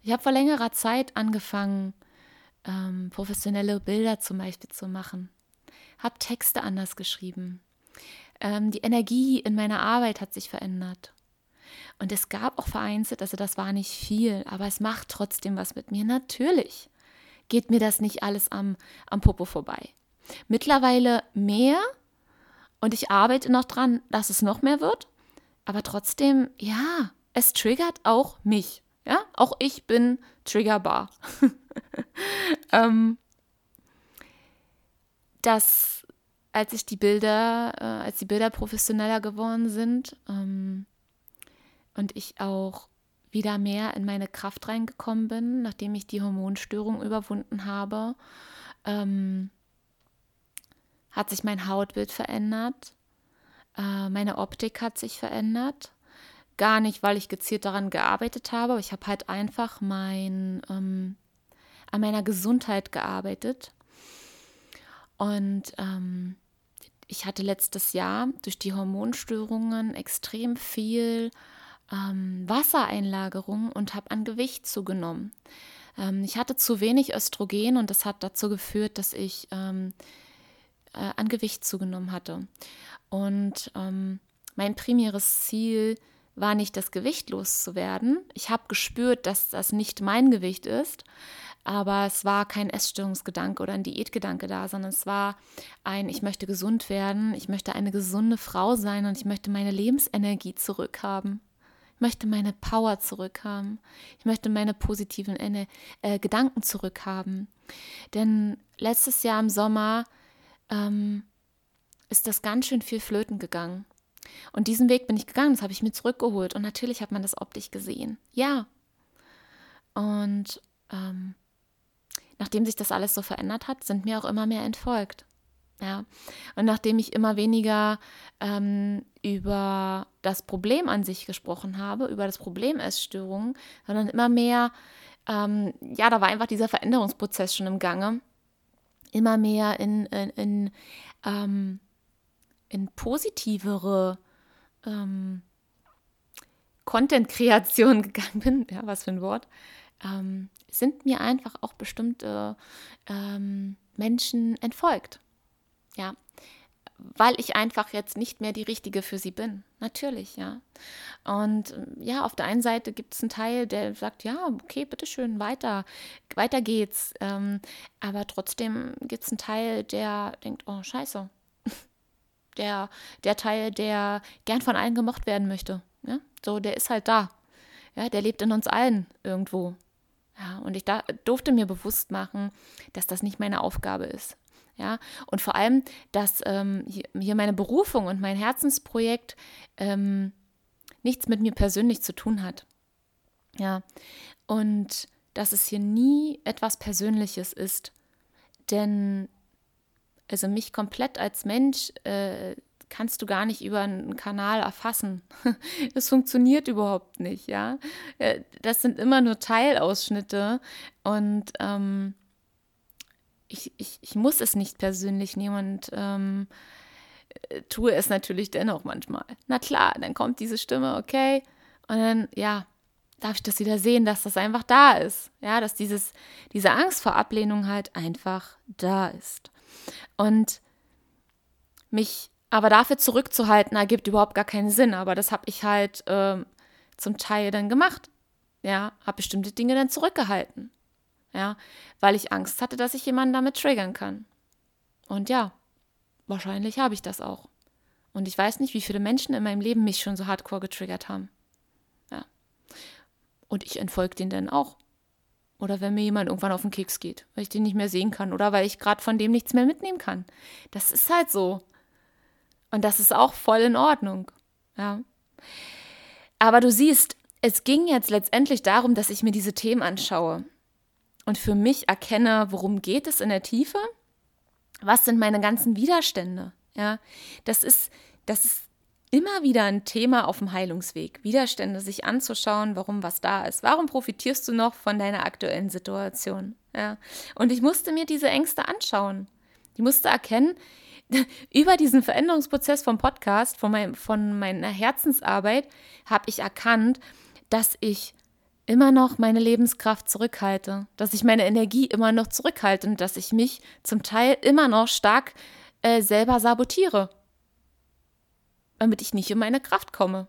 Ich habe vor längerer Zeit angefangen, ähm, professionelle Bilder zum Beispiel zu machen, habe Texte anders geschrieben. Ähm, die Energie in meiner Arbeit hat sich verändert. Und es gab auch vereinzelt, also das war nicht viel, aber es macht trotzdem was mit mir. Natürlich geht mir das nicht alles am, am Popo vorbei. Mittlerweile mehr und ich arbeite noch dran, dass es noch mehr wird. Aber trotzdem, ja, es triggert auch mich. Ja, auch ich bin triggerbar. ähm, dass als ich die Bilder, äh, als die Bilder professioneller geworden sind ähm, und ich auch wieder mehr in meine Kraft reingekommen bin, nachdem ich die Hormonstörung überwunden habe, ähm, hat sich mein Hautbild verändert, äh, meine Optik hat sich verändert. Gar nicht, weil ich gezielt daran gearbeitet habe, aber ich habe halt einfach mein, ähm, an meiner Gesundheit gearbeitet. Und ähm, ich hatte letztes Jahr durch die Hormonstörungen extrem viel ähm, Wassereinlagerung und habe an Gewicht zugenommen. Ähm, ich hatte zu wenig Östrogen und das hat dazu geführt, dass ich ähm, äh, an Gewicht zugenommen hatte. Und ähm, mein primäres Ziel war nicht das Gewicht loszuwerden. Ich habe gespürt, dass das nicht mein Gewicht ist, aber es war kein Essstörungsgedanke oder ein Diätgedanke da, sondern es war ein, ich möchte gesund werden, ich möchte eine gesunde Frau sein und ich möchte meine Lebensenergie zurückhaben. Ich möchte meine Power zurückhaben. Ich möchte meine positiven äh, Gedanken zurückhaben. Denn letztes Jahr im Sommer ähm, ist das ganz schön viel flöten gegangen. Und diesen Weg bin ich gegangen, das habe ich mir zurückgeholt. Und natürlich hat man das optisch gesehen. Ja. Und ähm, nachdem sich das alles so verändert hat, sind mir auch immer mehr entfolgt. Ja. Und nachdem ich immer weniger ähm, über das Problem an sich gesprochen habe, über das Problem Essstörungen, sondern immer mehr, ähm, ja, da war einfach dieser Veränderungsprozess schon im Gange, immer mehr in, in, in, ähm, in positivere ähm, Content-Kreation gegangen bin, ja, was für ein Wort, ähm, sind mir einfach auch bestimmte ähm, Menschen entfolgt. Ja, weil ich einfach jetzt nicht mehr die Richtige für sie bin. Natürlich, ja. Und ja, auf der einen Seite gibt es einen Teil, der sagt, ja, okay, bitteschön, weiter, weiter geht's. Ähm, aber trotzdem gibt es einen Teil, der denkt, oh, scheiße. Der, der Teil, der gern von allen gemocht werden möchte. Ja? So, der ist halt da. Ja, der lebt in uns allen irgendwo. Ja, und ich da, durfte mir bewusst machen, dass das nicht meine Aufgabe ist. Ja, und vor allem, dass ähm, hier meine Berufung und mein Herzensprojekt ähm, nichts mit mir persönlich zu tun hat. Ja, und dass es hier nie etwas Persönliches ist. Denn, also mich komplett als Mensch äh, kannst du gar nicht über einen Kanal erfassen. Das funktioniert überhaupt nicht, ja. Äh, das sind immer nur Teilausschnitte und ähm, ich, ich, ich muss es nicht persönlich nehmen und ähm, äh, tue es natürlich dennoch manchmal. Na klar, dann kommt diese Stimme, okay, und dann, ja, darf ich das wieder sehen, dass das einfach da ist. Ja, dass dieses, diese Angst vor Ablehnung halt einfach da ist. Und mich aber dafür zurückzuhalten, ergibt überhaupt gar keinen Sinn. Aber das habe ich halt äh, zum Teil dann gemacht. Ja, habe bestimmte Dinge dann zurückgehalten. Ja, weil ich Angst hatte, dass ich jemanden damit triggern kann. Und ja, wahrscheinlich habe ich das auch. Und ich weiß nicht, wie viele Menschen in meinem Leben mich schon so hardcore getriggert haben. Ja. Und ich entfolge denen dann auch. Oder wenn mir jemand irgendwann auf den Keks geht, weil ich den nicht mehr sehen kann oder weil ich gerade von dem nichts mehr mitnehmen kann. Das ist halt so. Und das ist auch voll in Ordnung. Ja. Aber du siehst, es ging jetzt letztendlich darum, dass ich mir diese Themen anschaue und für mich erkenne, worum geht es in der Tiefe? Was sind meine ganzen Widerstände? Ja, das ist, das ist immer wieder ein Thema auf dem Heilungsweg. Widerstände sich anzuschauen, warum was da ist. Warum profitierst du noch von deiner aktuellen Situation? Ja. Und ich musste mir diese Ängste anschauen. Ich musste erkennen, über diesen Veränderungsprozess vom Podcast, von, mein, von meiner Herzensarbeit, habe ich erkannt, dass ich immer noch meine Lebenskraft zurückhalte, dass ich meine Energie immer noch zurückhalte und dass ich mich zum Teil immer noch stark äh, selber sabotiere damit ich nicht in meine Kraft komme.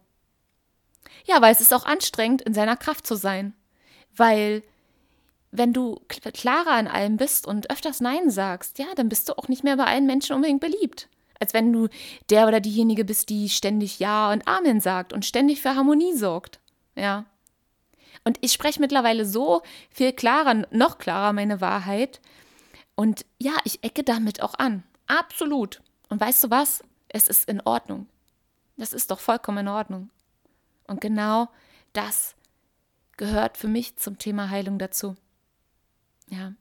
Ja, weil es ist auch anstrengend, in seiner Kraft zu sein. Weil wenn du klarer in allem bist und öfters Nein sagst, ja, dann bist du auch nicht mehr bei allen Menschen unbedingt beliebt. Als wenn du der oder diejenige bist, die ständig Ja und Amen sagt und ständig für Harmonie sorgt. Ja. Und ich spreche mittlerweile so viel klarer, noch klarer meine Wahrheit. Und ja, ich ecke damit auch an. Absolut. Und weißt du was? Es ist in Ordnung. Das ist doch vollkommen in Ordnung. Und genau das gehört für mich zum Thema Heilung dazu. Ja.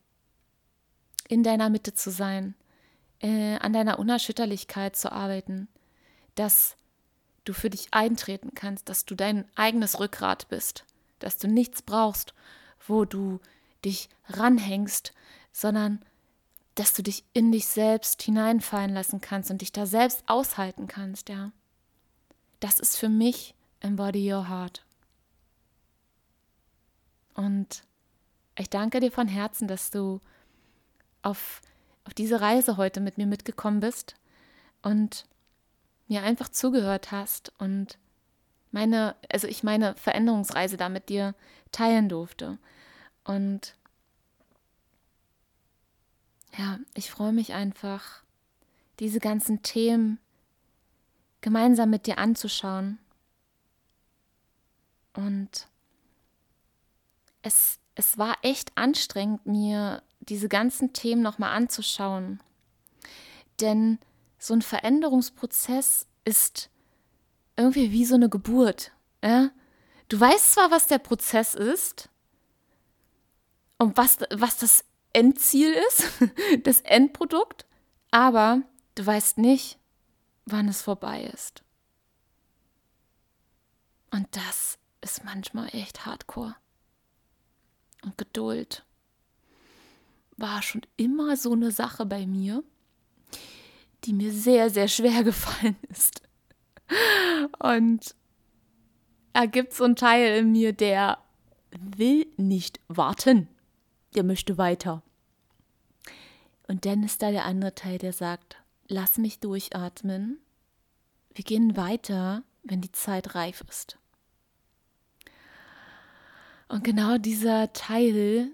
In deiner Mitte zu sein, äh, an deiner Unerschütterlichkeit zu arbeiten, dass du für dich eintreten kannst, dass du dein eigenes Rückgrat bist, dass du nichts brauchst, wo du dich ranhängst, sondern dass du dich in dich selbst hineinfallen lassen kannst und dich da selbst aushalten kannst, ja. Das ist für mich Embody Your Heart. Und ich danke dir von Herzen, dass du auf, auf diese Reise heute mit mir mitgekommen bist und mir einfach zugehört hast und meine, also ich meine Veränderungsreise da mit dir teilen durfte. Und ja, ich freue mich einfach, diese ganzen Themen gemeinsam mit dir anzuschauen. Und es, es war echt anstrengend, mir diese ganzen Themen nochmal anzuschauen. Denn so ein Veränderungsprozess ist irgendwie wie so eine Geburt. Ja? Du weißt zwar, was der Prozess ist und was, was das Endziel ist, das Endprodukt, aber du weißt nicht, wann es vorbei ist. Und das ist manchmal echt hardcore. Und Geduld war schon immer so eine Sache bei mir, die mir sehr, sehr schwer gefallen ist. Und da gibt so einen Teil in mir, der will nicht warten. Der möchte weiter. Und dann ist da der andere Teil, der sagt, lass mich durchatmen. Wir gehen weiter, wenn die Zeit reif ist. Und genau dieser Teil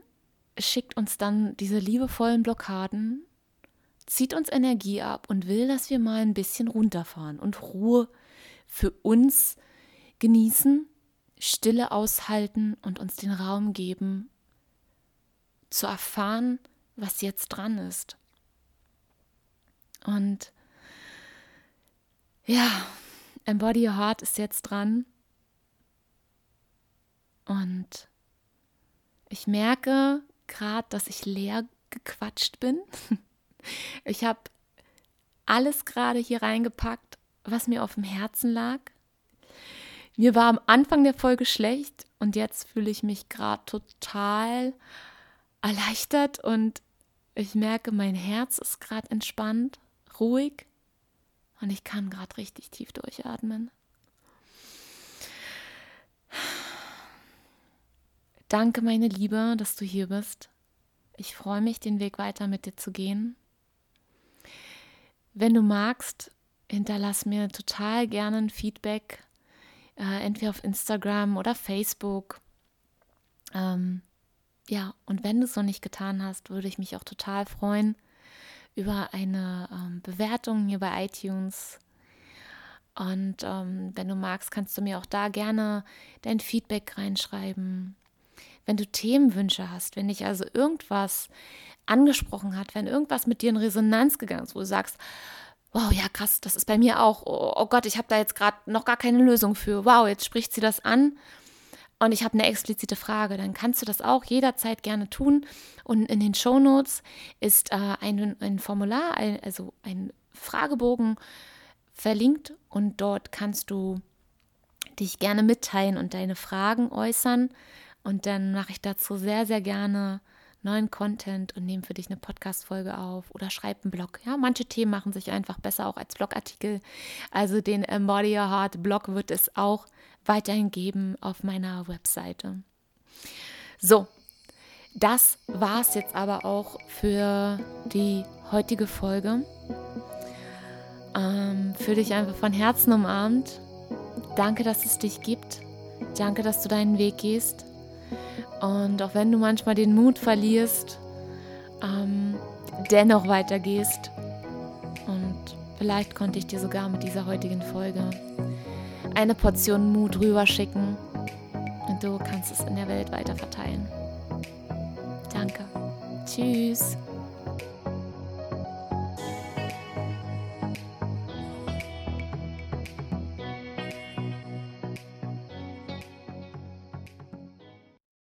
schickt uns dann diese liebevollen Blockaden, zieht uns Energie ab und will, dass wir mal ein bisschen runterfahren und Ruhe für uns genießen, Stille aushalten und uns den Raum geben, zu erfahren, was jetzt dran ist. Und ja, Embody Your Heart ist jetzt dran. Und ich merke gerade, dass ich leer gequatscht bin. Ich habe alles gerade hier reingepackt, was mir auf dem Herzen lag. Mir war am Anfang der Folge schlecht und jetzt fühle ich mich gerade total erleichtert und ich merke, mein Herz ist gerade entspannt ruhig und ich kann gerade richtig tief durchatmen. Danke, meine Liebe, dass du hier bist. Ich freue mich, den Weg weiter mit dir zu gehen. Wenn du magst, hinterlass mir total gerne ein Feedback, äh, entweder auf Instagram oder Facebook. Ähm, ja, und wenn du es noch nicht getan hast, würde ich mich auch total freuen, über eine ähm, Bewertung hier bei iTunes. Und ähm, wenn du magst, kannst du mir auch da gerne dein Feedback reinschreiben. Wenn du Themenwünsche hast, wenn dich also irgendwas angesprochen hat, wenn irgendwas mit dir in Resonanz gegangen ist, wo du sagst, wow, ja krass, das ist bei mir auch, oh, oh Gott, ich habe da jetzt gerade noch gar keine Lösung für. Wow, jetzt spricht sie das an und ich habe eine explizite Frage, dann kannst du das auch jederzeit gerne tun. Und in den Show Notes ist äh, ein, ein Formular, ein, also ein Fragebogen verlinkt und dort kannst du dich gerne mitteilen und deine Fragen äußern. Und dann mache ich dazu sehr, sehr gerne neuen Content und nehme für dich eine Podcast-Folge auf oder schreibe einen Blog. Ja, manche Themen machen sich einfach besser auch als Blogartikel. Also den Embody Your Heart Blog wird es auch weiterhin geben auf meiner Webseite. So, das war es jetzt aber auch für die heutige Folge. Ähm, für dich einfach von Herzen umarmt. Danke, dass es dich gibt. Danke, dass du deinen Weg gehst. Und auch wenn du manchmal den Mut verlierst, ähm, dennoch weitergehst. Und vielleicht konnte ich dir sogar mit dieser heutigen Folge eine Portion Mut rüberschicken. Und du kannst es in der Welt weiter verteilen. Danke. Tschüss.